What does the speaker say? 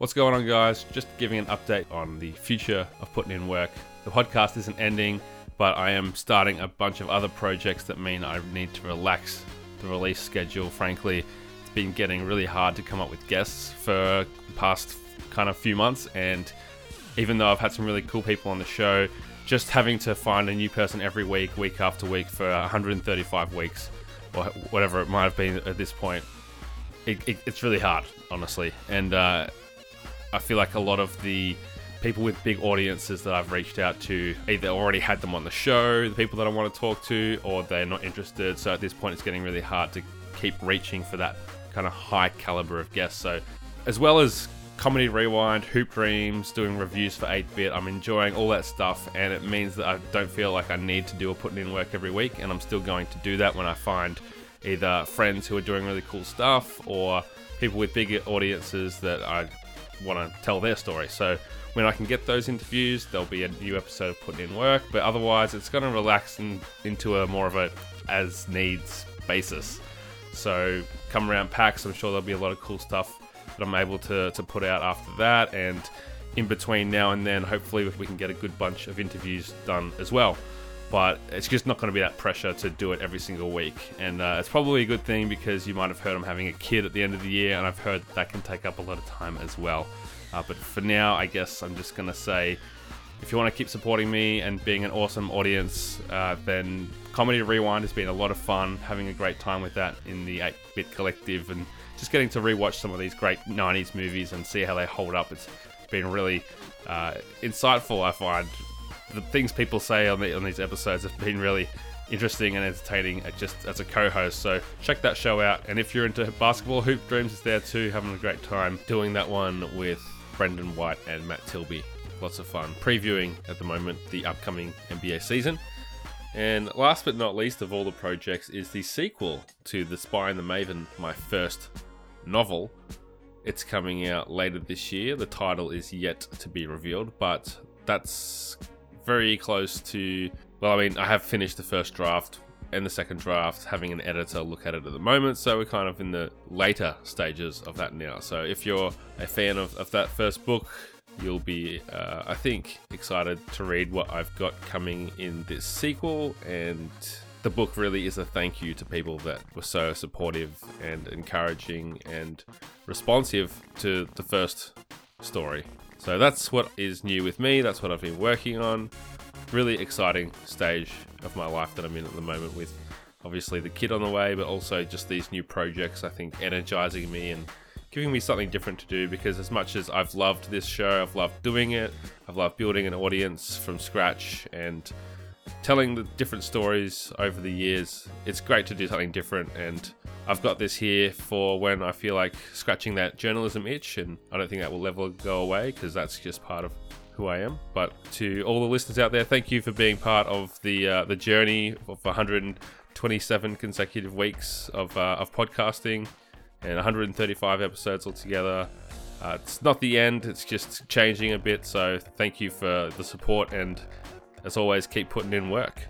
What's going on, guys? Just giving an update on the future of putting in work. The podcast isn't ending, but I am starting a bunch of other projects that mean I need to relax the release schedule. Frankly, it's been getting really hard to come up with guests for past kind of few months, and even though I've had some really cool people on the show, just having to find a new person every week, week after week, for 135 weeks, or whatever it might have been at this point, it, it, it's really hard, honestly. And uh, I feel like a lot of the people with big audiences that I've reached out to either already had them on the show, the people that I want to talk to, or they're not interested. So at this point, it's getting really hard to keep reaching for that kind of high caliber of guests. So, as well as Comedy Rewind, Hoop Dreams, doing reviews for 8 bit, I'm enjoying all that stuff, and it means that I don't feel like I need to do a putting in work every week, and I'm still going to do that when I find either friends who are doing really cool stuff or people with bigger audiences that I want to tell their story. So when I can get those interviews, there'll be a new episode of putting in work. But otherwise, it's going to relax in, into a more of a as needs basis. So come around PAX, I'm sure there'll be a lot of cool stuff that I'm able to, to put out after that. And in between now and then, hopefully we can get a good bunch of interviews done as well but it's just not going to be that pressure to do it every single week. And uh, it's probably a good thing because you might have heard I'm having a kid at the end of the year, and I've heard that can take up a lot of time as well. Uh, but for now, I guess I'm just going to say if you want to keep supporting me and being an awesome audience, uh, then Comedy Rewind has been a lot of fun, having a great time with that in the 8 Bit Collective, and just getting to rewatch some of these great 90s movies and see how they hold up. It's been really uh, insightful, I find, the things people say on, the, on these episodes have been really interesting and entertaining just as a co-host. So check that show out. And if you're into basketball, Hoop Dreams is there too, having a great time doing that one with Brendan White and Matt Tilby. Lots of fun previewing at the moment the upcoming NBA season. And last but not least of all the projects is the sequel to The Spy and the Maven, my first novel. It's coming out later this year. The title is yet to be revealed, but that's very close to. Well, I mean, I have finished the first draft and the second draft, having an editor look at it at the moment. So we're kind of in the later stages of that now. So if you're a fan of, of that first book, you'll be, uh, I think, excited to read what I've got coming in this sequel. And the book really is a thank you to people that were so supportive and encouraging and responsive to the first story. So that's what is new with me. That's what I've been working on. Really exciting stage of my life that I'm in at the moment with obviously the kid on the way, but also just these new projects, I think, energizing me and giving me something different to do because as much as I've loved this show, I've loved doing it, I've loved building an audience from scratch and telling the different stories over the years, it's great to do something different and I've got this here for when I feel like scratching that journalism itch, and I don't think that will ever go away because that's just part of who I am. But to all the listeners out there, thank you for being part of the uh, the journey of 127 consecutive weeks of uh, of podcasting and 135 episodes altogether. Uh, it's not the end; it's just changing a bit. So thank you for the support, and as always, keep putting in work.